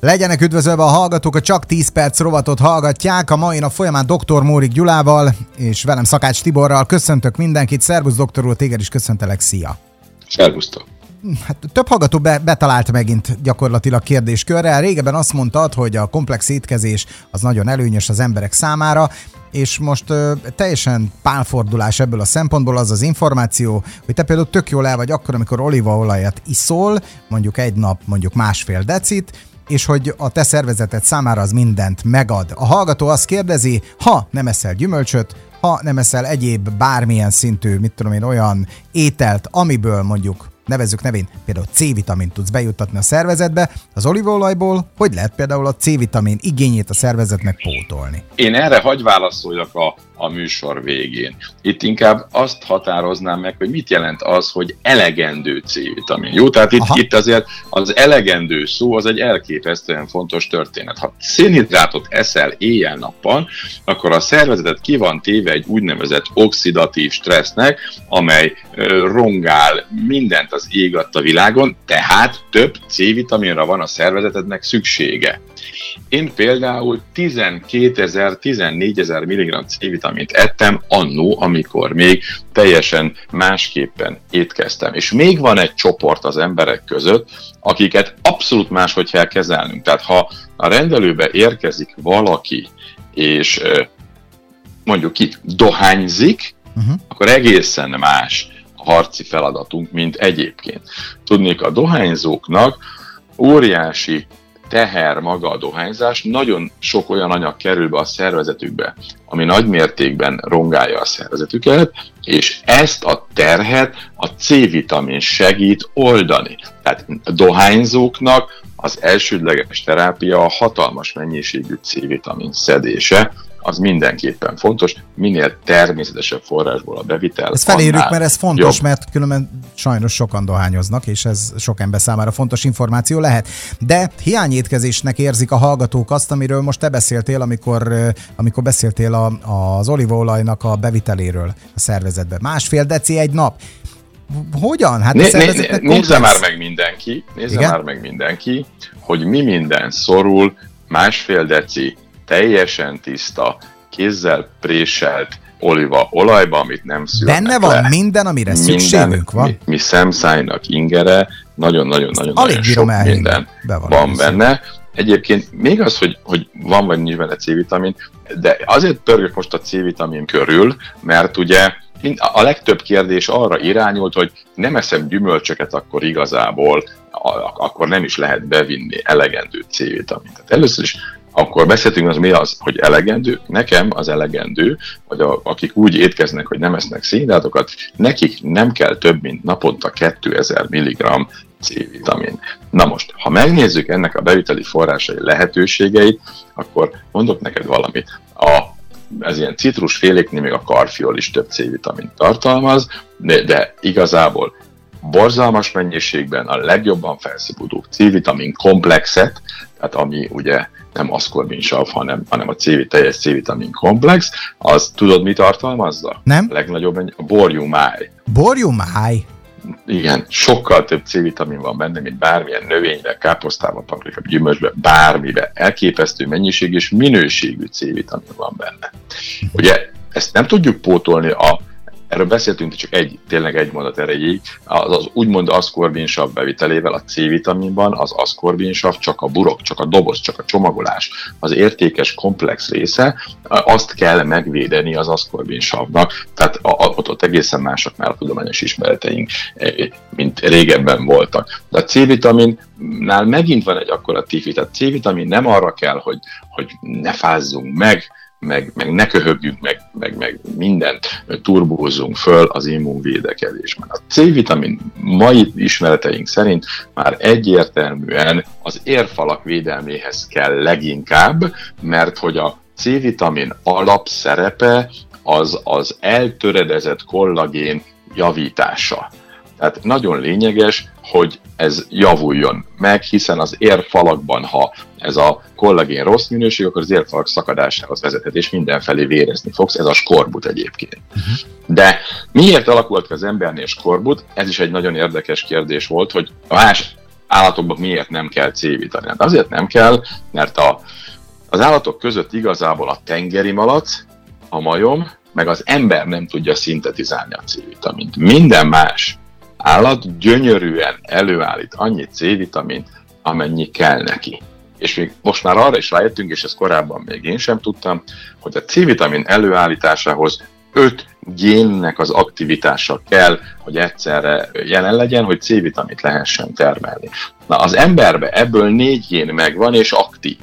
Legyenek üdvözölve a hallgatók, a Csak 10 perc rovatot hallgatják. A mai nap folyamán dr. Mórik Gyulával és velem Szakács Tiborral köszöntök mindenkit. Szervusz, doktor úr, téged is köszöntelek, szia! Szervusztok! Hát több hallgató be, betalált megint gyakorlatilag kérdéskörrel. Régebben azt mondtad, hogy a komplex étkezés az nagyon előnyös az emberek számára, és most ö, teljesen pálfordulás ebből a szempontból az az információ, hogy te például tök jól el vagy akkor, amikor olívaolajat iszol, mondjuk egy nap mondjuk másfél decit, és hogy a te szervezeted számára az mindent megad. A hallgató azt kérdezi, ha nem eszel gyümölcsöt, ha nem eszel egyéb bármilyen szintű, mit tudom én, olyan ételt, amiből mondjuk nevezzük nevén, például C-vitamint tudsz bejuttatni a szervezetbe, az olívaolajból hogy lehet például a C-vitamin igényét a szervezetnek pótolni? Én erre hagy válaszoljak a a műsor végén. Itt inkább azt határoznám meg, hogy mit jelent az, hogy elegendő C-vitamin. Jó, tehát itt, itt azért az elegendő szó az egy elképesztően fontos történet. Ha szénhidrátot eszel éjjel-nappal, akkor a szervezetet ki van téve egy úgynevezett oxidatív stressznek, amely rongál mindent az ég a világon, tehát több C-vitaminra van a szervezetednek szüksége. Én például 12 ezer, 14 ezer mg C-vitamint ettem annó, amikor még teljesen másképpen étkeztem. És még van egy csoport az emberek között, akiket abszolút máshogy kell kezelnünk. Tehát ha a rendelőbe érkezik valaki, és mondjuk ki dohányzik, uh-huh. akkor egészen más harci feladatunk, mint egyébként. Tudnék, a dohányzóknak óriási teher maga a dohányzás, nagyon sok olyan anyag kerül be a szervezetükbe, ami nagy mértékben rongálja a szervezetüket, és ezt a terhet a C-vitamin segít oldani. Tehát a dohányzóknak az elsődleges terápia a hatalmas mennyiségű C-vitamin szedése, az mindenképpen fontos, minél természetesebb forrásból a bevitel. Ezt felérjük, mert ez fontos, jobb. mert különben sajnos sokan dohányoznak, és ez sok ember számára fontos információ lehet. De hiányétkezésnek érzik a hallgatók azt, amiről most te beszéltél, amikor, amikor beszéltél a, az olívaolajnak a beviteléről a szervezetbe. Másfél deci egy nap. Hogyan? Hát né, né, né, nézze már meg mindenki, nézze Igen? már meg mindenki, hogy mi minden szorul másfél deci teljesen tiszta, kézzel préselt oliva olajba, amit nem szülnek Benne van le. minden, amire minden, szükségünk van? Mi, mi szemszájnak ingere, nagyon-nagyon-nagyon nagyon sok minden van benne. Egyébként még az, hogy, hogy van vagy nincs benne C-vitamin, de azért pörgök most a C-vitamin körül, mert ugye a legtöbb kérdés arra irányult, hogy nem eszem gyümölcsöket, akkor igazából akkor nem is lehet bevinni elegendő C-vitamint. Tehát először is akkor beszéltünk az mi az, hogy elegendő. Nekem az elegendő, hogy a, akik úgy étkeznek, hogy nem esznek szénhidrátokat, nekik nem kell több, mint naponta 2000 mg C-vitamin. Na most, ha megnézzük ennek a beviteli forrásai lehetőségeit, akkor mondok neked valamit. A ez ilyen citrusféléknél még a karfiol is több C-vitamin tartalmaz, de, de igazából borzalmas mennyiségben a legjobban felszipudó C-vitamin komplexet, tehát ami ugye nem aszkorbinsav, hanem, hanem a C, teljes C-vitamin komplex, az tudod, mi tartalmazza? Nem. A legnagyobb, a borjumáj. Borjumáj? Igen, sokkal több C-vitamin van benne, mint bármilyen növénybe, káposztában, paprika, gyümölcsbe, bármibe. Elképesztő mennyiség és minőségű C-vitamin van benne. Ugye ezt nem tudjuk pótolni a Erről beszéltünk, csak egy, tényleg egy mondat erejéig. Az, az úgymond aszkorbinsav bevitelével a C-vitaminban az aszkorbinsav csak a burok, csak a doboz, csak a csomagolás, az értékes komplex része, azt kell megvédeni az aszkorbinsavnak, tehát ott, ott egészen mások már a tudományos ismereteink, e, mint régebben voltak. De a C-vitaminnál megint van egy akkora tifi, tehát C-vitamin nem arra kell, hogy, hogy ne fázzunk meg, meg, meg ne köhögjünk, meg, meg, meg mindent turbózzunk föl az immunvédekezésben. A C-vitamin mai ismereteink szerint már egyértelműen az érfalak védelméhez kell leginkább, mert hogy a C-vitamin alapszerepe az az eltöredezett kollagén javítása. Tehát nagyon lényeges, hogy ez javuljon meg, hiszen az érfalakban, ha ez a kollagén rossz minőség, akkor az érfalak szakadásához vezethet, és mindenfelé vérezni fogsz, ez a skorbut egyébként. Uh-huh. De miért alakult ki az embernél skorbut? Ez is egy nagyon érdekes kérdés volt, hogy más állatokban miért nem kell C-vitamin? Hát azért nem kell, mert a, az állatok között igazából a tengeri malac, a majom, meg az ember nem tudja szintetizálni a C-vitamint. Minden más állat gyönyörűen előállít annyi C-vitamint, amennyi kell neki. És még most már arra is rájöttünk, és ezt korábban még én sem tudtam, hogy a C-vitamin előállításához 5 génnek az aktivitása kell, hogy egyszerre jelen legyen, hogy C-vitamint lehessen termelni. Na, az emberbe ebből négy gén megvan és aktív.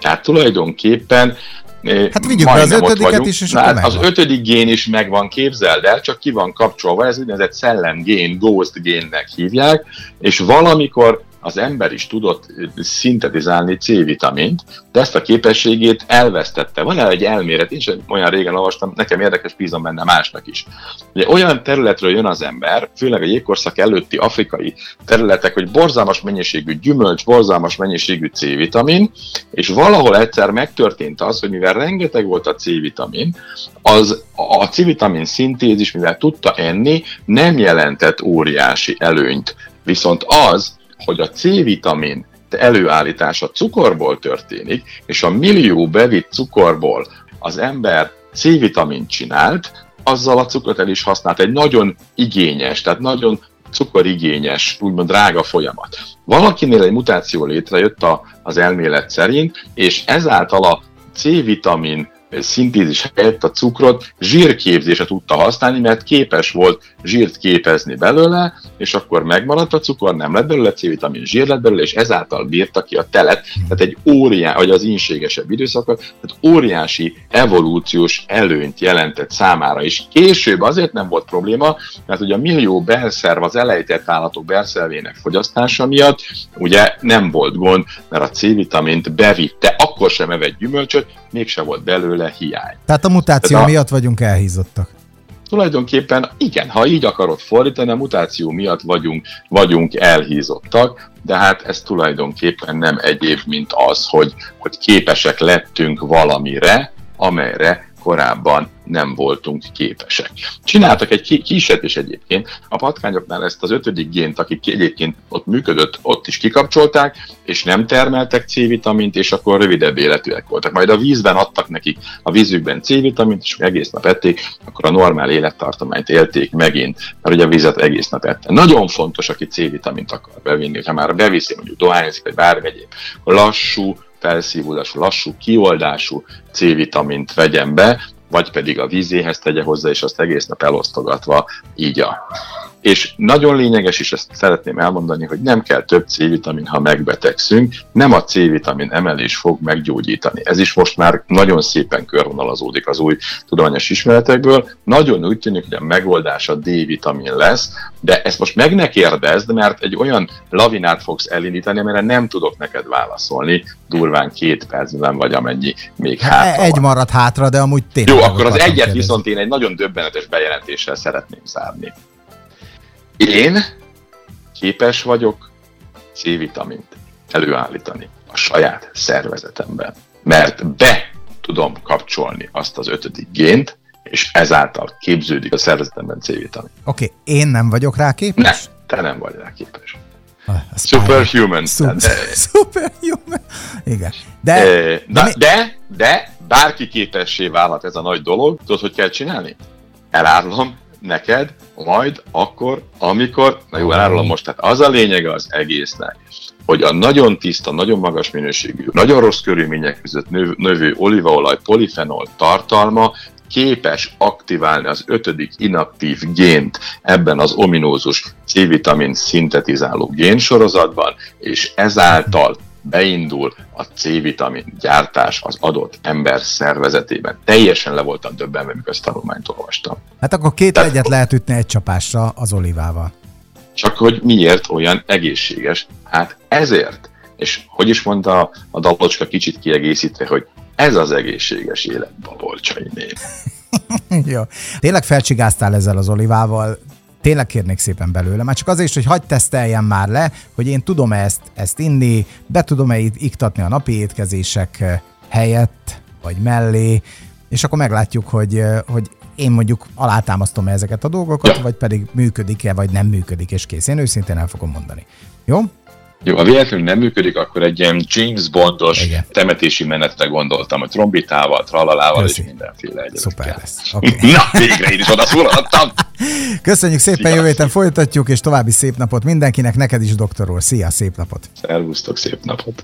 Tehát tulajdonképpen Hát vigyük be az ötödiket is, és Na, akkor Az ötödik gén is megvan, képzeld el, csak ki van kapcsolva, ez úgynevezett szellemgén, ghost génnek hívják, és valamikor az ember is tudott szintetizálni C-vitamint, de ezt a képességét elvesztette. Van el egy elmélet, én sem olyan régen olvastam, nekem érdekes, bízom benne másnak is. Ugye olyan területről jön az ember, főleg a jégkorszak előtti afrikai területek, hogy borzalmas mennyiségű gyümölcs, borzalmas mennyiségű C-vitamin, és valahol egyszer megtörtént az, hogy mivel rengeteg volt a C-vitamin, az a C-vitamin szintézis, mivel tudta enni, nem jelentett óriási előnyt. Viszont az, hogy a C-vitamin előállítása cukorból történik, és a millió bevitt cukorból az ember C-vitamint csinált, azzal a cukrot el is használt. Egy nagyon igényes, tehát nagyon cukorigényes, úgymond drága folyamat. Valakinél egy mutáció létrejött a, az elmélet szerint, és ezáltal a C-vitamin szintézis helyett a cukrot zsírképzésre tudta használni, mert képes volt zsírt képezni belőle, és akkor megmaradt a cukor, nem lett belőle C-vitamin, zsír lett belőle, és ezáltal bírta ki a telet, tehát egy óriás, vagy az inségesebb időszakot, tehát óriási evolúciós előnyt jelentett számára is. Később azért nem volt probléma, mert ugye a millió belszerv az elejtett állatok belszervének fogyasztása miatt ugye nem volt gond, mert a C-vitamint bevitte, akkor sem evett gyümölcsöt, mégse volt belőle hiány. Tehát a mutáció Tehát a... miatt vagyunk elhízottak tulajdonképpen igen, ha így akarod fordítani, a mutáció miatt vagyunk, vagyunk elhízottak, de hát ez tulajdonképpen nem egyéb, mint az, hogy, hogy képesek lettünk valamire, amelyre korábban nem voltunk képesek. Csináltak egy kísérletés egyébként, a patkányoknál ezt az ötödik gént, akik egyébként ott működött, ott is kikapcsolták, és nem termeltek C-vitamint, és akkor rövidebb életűek voltak. Majd a vízben adtak nekik a vízükben C-vitamint, és egész nap ették, akkor a normál élettartományt élték megint, mert ugye a vizet egész nap ette. Nagyon fontos, aki C-vitamint akar bevinni, ha már beviszi, mondjuk dohányozik, vagy bármi egyéb, lassú, felszívódású, lassú kioldású C-vitamint vegyen be, vagy pedig a vízéhez tegye hozzá, és azt egész nap elosztogatva így a és nagyon lényeges, és ezt szeretném elmondani, hogy nem kell több C-vitamin, ha megbetegszünk, nem a C-vitamin emelés fog meggyógyítani. Ez is most már nagyon szépen körvonalazódik az új tudományos ismeretekből. Nagyon úgy tűnik, hogy a megoldás a D-vitamin lesz, de ezt most meg ne kérdezd, mert egy olyan lavinát fogsz elindítani, amire nem tudok neked válaszolni, durván két percben vagy amennyi még hátra Egy marad hátra, de amúgy tényleg. Jó, akkor az egyet kérdezni. viszont én egy nagyon döbbenetes bejelentéssel szeretném zárni. Én képes vagyok C-vitamint előállítani a saját szervezetemben, mert be tudom kapcsolni azt az ötödik gént, és ezáltal képződik a szervezetemben C-vitamin. Oké, okay, én nem vagyok rá képes? Nem, te nem vagy rá képes. Ah, Superhuman. Super, superhuman. Igen. De, de, de, de, de bárki képessé válhat ez a nagy dolog. Tudod, hogy kell csinálni? Elárulom, neked, majd akkor, amikor, na jó, elárulom most, tehát az a lényege az egésznek, hogy a nagyon tiszta, nagyon magas minőségű, nagyon rossz körülmények között növő olívaolaj polifenol tartalma képes aktiválni az ötödik inaktív gént ebben az ominózus C-vitamin szintetizáló génsorozatban, és ezáltal beindul a C-vitamin gyártás az adott ember szervezetében. Teljesen le voltam döbbenve, amikor ezt tanulmányt olvastam. Hát akkor két Tehát, egyet lehet ütni egy csapásra az olivával. Csak hogy miért olyan egészséges? Hát ezért. És hogy is mondta a dalocska kicsit kiegészítve, hogy ez az egészséges élet babolcsainé. Jó. Tényleg felcsigáztál ezzel az olivával, tényleg kérnék szépen belőle, már csak azért is, hogy hagyd teszteljem már le, hogy én tudom ezt, ezt inni, be tudom-e iktatni a napi étkezések helyett, vagy mellé, és akkor meglátjuk, hogy, hogy én mondjuk alátámasztom ezeket a dolgokat, ja. vagy pedig működik-e, vagy nem működik, és kész. Én őszintén el fogom mondani. Jó? Jó, ha véletlenül nem működik, akkor egy ilyen James Bondos Igen. temetési menetre gondoltam, a trombitával, tralalával Köszi. és mindenféle egyébként. Szuper lesz. Okay. Na, végre én is oda Köszönjük szépen, jövő héten folytatjuk, és további szép napot mindenkinek, neked is doktorról. Szia, szép napot! Szervusztok, szép napot!